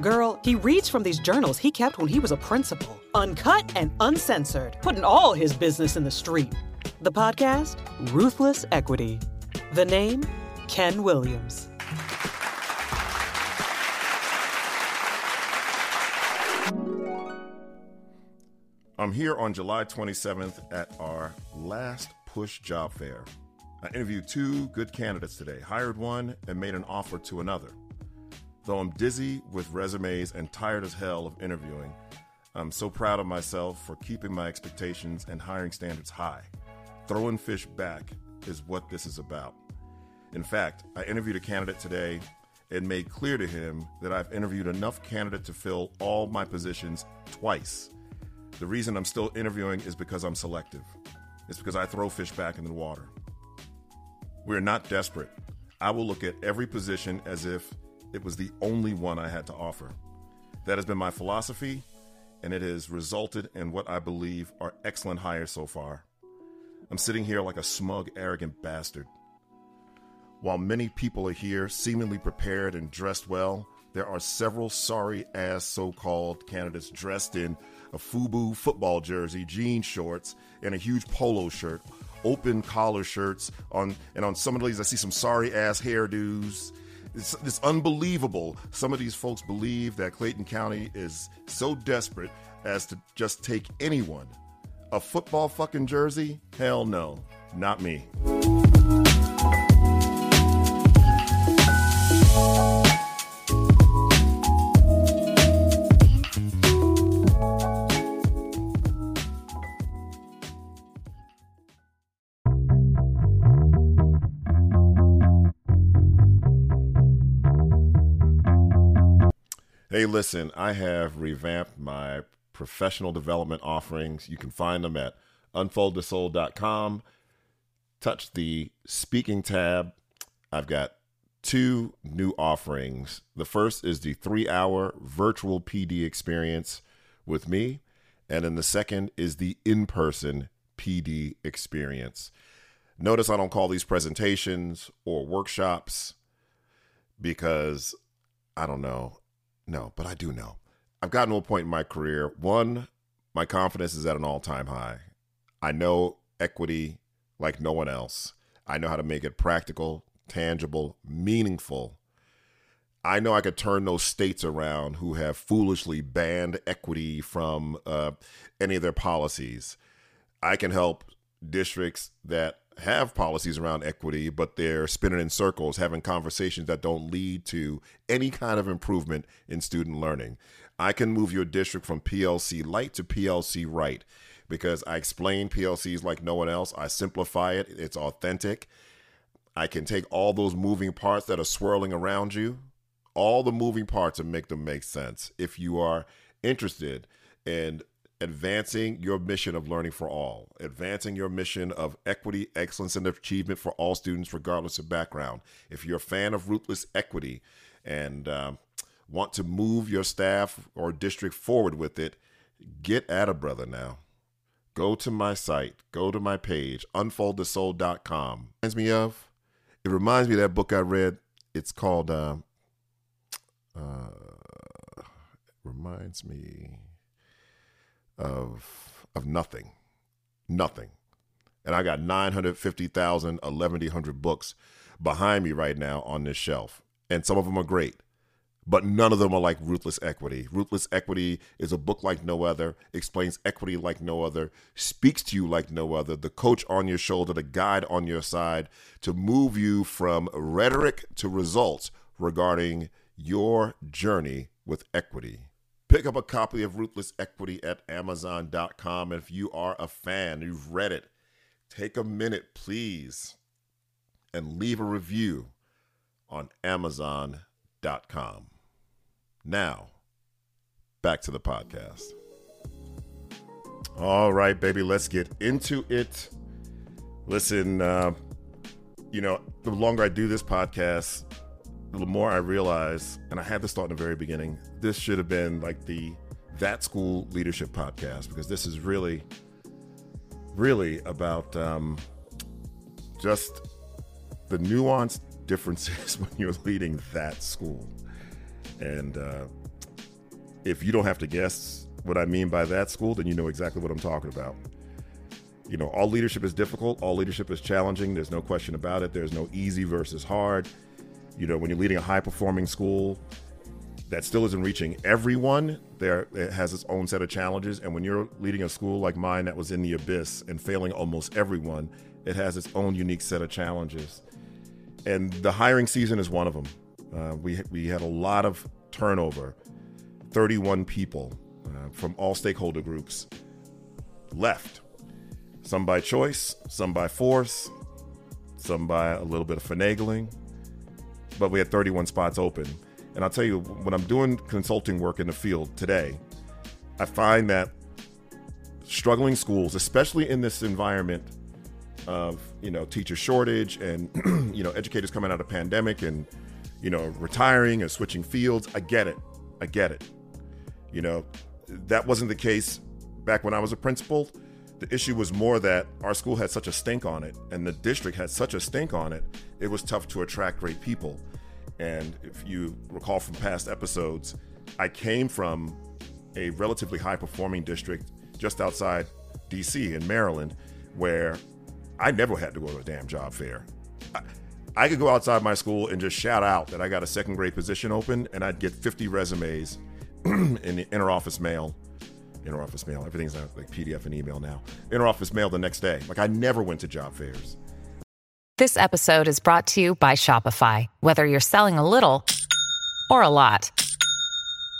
Girl, he reads from these journals he kept when he was a principal, uncut and uncensored, putting all his business in the street. The podcast, Ruthless Equity. The name, Ken Williams. I'm here on July 27th at our last push job fair. I interviewed two good candidates today, hired one, and made an offer to another. Though I'm dizzy with resumes and tired as hell of interviewing, I'm so proud of myself for keeping my expectations and hiring standards high. Throwing fish back is what this is about. In fact, I interviewed a candidate today and made clear to him that I've interviewed enough candidates to fill all my positions twice. The reason I'm still interviewing is because I'm selective. It's because I throw fish back in the water. We're not desperate. I will look at every position as if it was the only one I had to offer. That has been my philosophy, and it has resulted in what I believe are excellent hires so far. I'm sitting here like a smug, arrogant bastard. While many people are here seemingly prepared and dressed well, there are several sorry ass so called candidates dressed in a FUBU football jersey, jean shorts, and a huge polo shirt, open collar shirts on, and on some of these I see some sorry ass hairdos. It's, it's unbelievable. Some of these folks believe that Clayton County is so desperate as to just take anyone. A football fucking jersey? Hell no, not me. Hey, listen, I have revamped my professional development offerings. You can find them at unfoldthesoul.com. Touch the speaking tab. I've got two new offerings. The first is the three hour virtual PD experience with me, and then the second is the in person PD experience. Notice I don't call these presentations or workshops because I don't know. No, but I do know. I've gotten to a point in my career. One, my confidence is at an all time high. I know equity like no one else. I know how to make it practical, tangible, meaningful. I know I could turn those states around who have foolishly banned equity from uh, any of their policies. I can help districts that have policies around equity, but they're spinning in circles, having conversations that don't lead to any kind of improvement in student learning. I can move your district from PLC light to PLC right because I explain PLCs like no one else. I simplify it, it's authentic. I can take all those moving parts that are swirling around you, all the moving parts, and make them make sense. If you are interested in advancing your mission of learning for all, advancing your mission of equity, excellence, and achievement for all students, regardless of background. If you're a fan of ruthless equity and um, want to move your staff or district forward with it, get at a brother now. Go to my site, go to my page, unfoldthesoul.com. Reminds me of, it reminds me of that book I read. It's called, uh, uh, reminds me of of nothing, nothing. And I got 950,000, 1100 books behind me right now on this shelf. And some of them are great, but none of them are like Ruthless Equity. Ruthless Equity is a book like no other, explains equity like no other, speaks to you like no other, the coach on your shoulder, the guide on your side to move you from rhetoric to results regarding your journey with equity. Pick up a copy of Ruthless Equity at Amazon.com. If you are a fan, you've read it, take a minute, please, and leave a review on Amazon.com. Now, back to the podcast. All right, baby, let's get into it. Listen, uh, you know, the longer I do this podcast, the more I realize, and I had this thought in the very beginning, this should have been like the that school leadership podcast because this is really, really about um, just the nuanced differences when you're leading that school. And uh, if you don't have to guess what I mean by that school, then you know exactly what I'm talking about. You know, all leadership is difficult, all leadership is challenging. There's no question about it. There's no easy versus hard. You know, when you're leading a high performing school that still isn't reaching everyone, there it has its own set of challenges. And when you're leading a school like mine that was in the abyss and failing almost everyone, it has its own unique set of challenges. And the hiring season is one of them. Uh, we, we had a lot of turnover 31 people uh, from all stakeholder groups left. Some by choice, some by force, some by a little bit of finagling. But we had 31 spots open. And I'll tell you, when I'm doing consulting work in the field today, I find that struggling schools, especially in this environment of you know teacher shortage and you know educators coming out of pandemic and you know retiring and switching fields, I get it, I get it. You know, that wasn't the case back when I was a principal. The issue was more that our school had such a stink on it and the district had such a stink on it, it was tough to attract great people. And if you recall from past episodes, I came from a relatively high performing district just outside DC in Maryland, where I never had to go to a damn job fair. I, I could go outside my school and just shout out that I got a second grade position open, and I'd get 50 resumes in the interoffice mail. Interoffice mail, everything's like PDF and email now. Interoffice mail the next day. Like I never went to job fairs. This episode is brought to you by Shopify. Whether you're selling a little or a lot,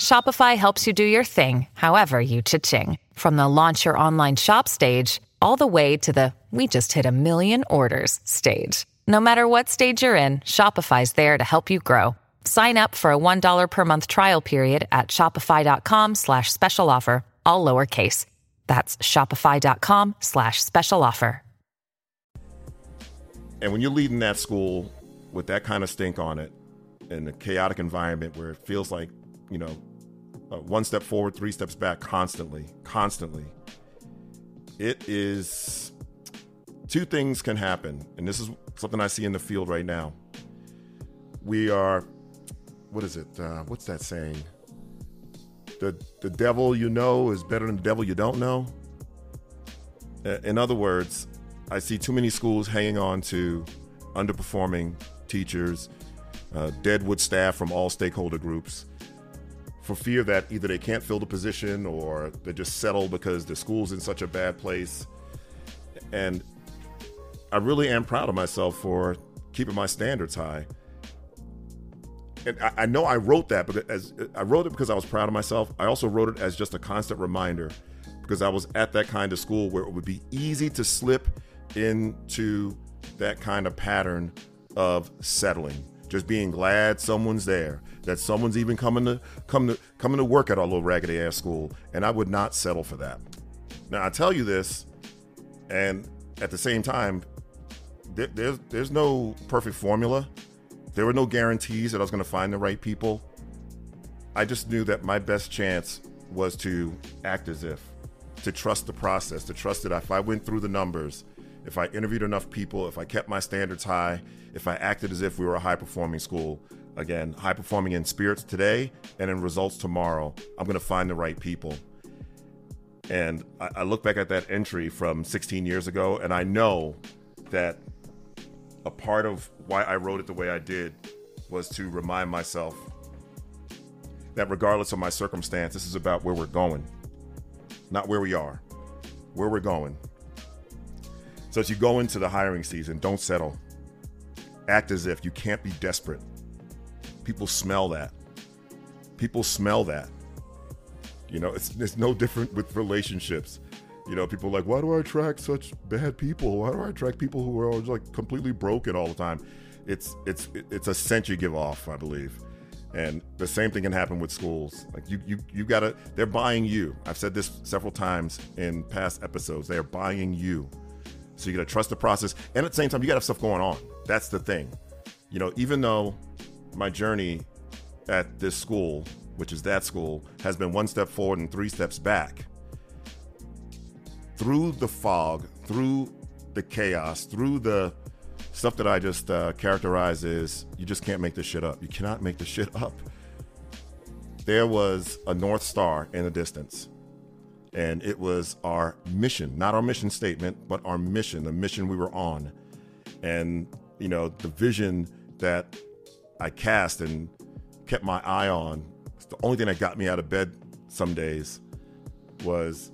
Shopify helps you do your thing, however you cha-ching. From the launch your online shop stage, all the way to the we just hit a million orders stage. No matter what stage you're in, Shopify's there to help you grow. Sign up for a $1 per month trial period at shopify.com slash special offer, all lowercase. That's shopify.com slash special offer. And when you're leading that school with that kind of stink on it in a chaotic environment where it feels like, you know, uh, one step forward, three steps back constantly, constantly, it is two things can happen. And this is something I see in the field right now. We are, what is it? Uh, what's that saying? The, the devil you know is better than the devil you don't know. In other words, I see too many schools hanging on to underperforming teachers, uh, deadwood staff from all stakeholder groups, for fear that either they can't fill the position or they just settle because the school's in such a bad place. And I really am proud of myself for keeping my standards high. And I, I know I wrote that, but as I wrote it because I was proud of myself. I also wrote it as just a constant reminder because I was at that kind of school where it would be easy to slip into that kind of pattern of settling just being glad someone's there that someone's even coming to come to coming to work at our little raggedy ass school and i would not settle for that now i tell you this and at the same time there, there's there's no perfect formula there were no guarantees that i was going to find the right people. I just knew that my best chance was to act as if to trust the process to trust that if i went through the numbers if I interviewed enough people, if I kept my standards high, if I acted as if we were a high performing school, again, high performing in spirits today and in results tomorrow, I'm going to find the right people. And I, I, look back at that entry from 16 years ago, and I know that a part of why I wrote it the way I did was to remind myself that regardless of my circumstance, this is about where we're going, not where we are, where we're going. So as you go into the hiring season, don't settle. Act as if you can't be desperate. People smell that. People smell that. You know, it's it's no different with relationships. You know, people like, why do I attract such bad people? Why do I attract people who are like completely broken all the time? It's it's it's a scent you give off, I believe. And the same thing can happen with schools. Like you you you gotta they're buying you. I've said this several times in past episodes. They are buying you. So you got to trust the process. And at the same time, you got to have stuff going on. That's the thing. You know, even though my journey at this school, which is that school, has been one step forward and three steps back, through the fog, through the chaos, through the stuff that I just uh, characterize as you just can't make this shit up. You cannot make this shit up. there was a North Star in the distance. And it was our mission, not our mission statement, but our mission, the mission we were on. And, you know, the vision that I cast and kept my eye on, the only thing that got me out of bed some days was,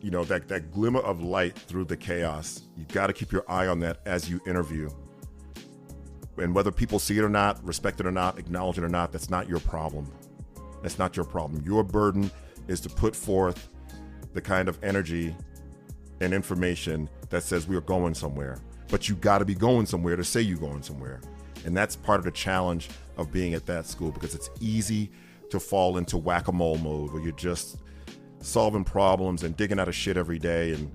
you know, that, that glimmer of light through the chaos. You got to keep your eye on that as you interview. And whether people see it or not, respect it or not, acknowledge it or not, that's not your problem. That's not your problem. Your burden is to put forth the kind of energy and information that says we are going somewhere. But you got to be going somewhere to say you're going somewhere. And that's part of the challenge of being at that school because it's easy to fall into whack a mole mode where you're just solving problems and digging out of shit every day. And,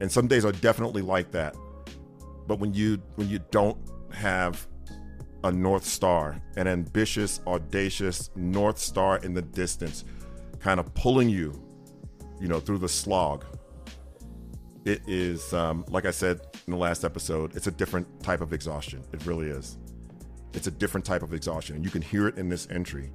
and some days are definitely like that. But when you when you don't have a North Star, an ambitious, audacious North Star in the distance, kind of pulling you, you know, through the slog. It is, um, like I said in the last episode, it's a different type of exhaustion. It really is. It's a different type of exhaustion. And you can hear it in this entry,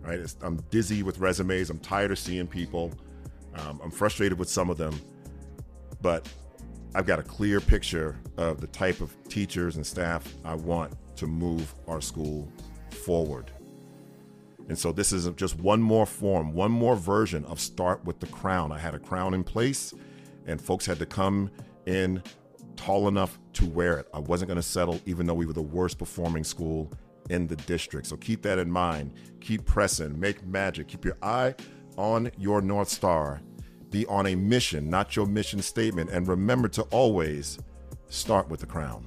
right? It's, I'm dizzy with resumes. I'm tired of seeing people. Um, I'm frustrated with some of them. But I've got a clear picture of the type of teachers and staff I want to move our school forward. And so this is just one more form, one more version of Start with the Crown. I had a crown in place, and folks had to come in tall enough to wear it. I wasn't going to settle, even though we were the worst performing school in the district. So keep that in mind. Keep pressing, make magic, keep your eye on your North Star. Be on a mission, not your mission statement. And remember to always start with the crown.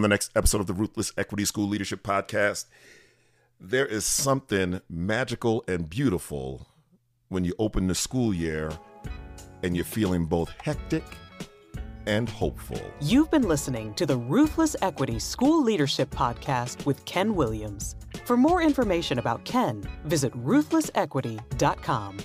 On the next episode of the Ruthless Equity School Leadership Podcast. There is something magical and beautiful when you open the school year and you're feeling both hectic and hopeful. You've been listening to the Ruthless Equity School Leadership Podcast with Ken Williams. For more information about Ken, visit ruthlessequity.com.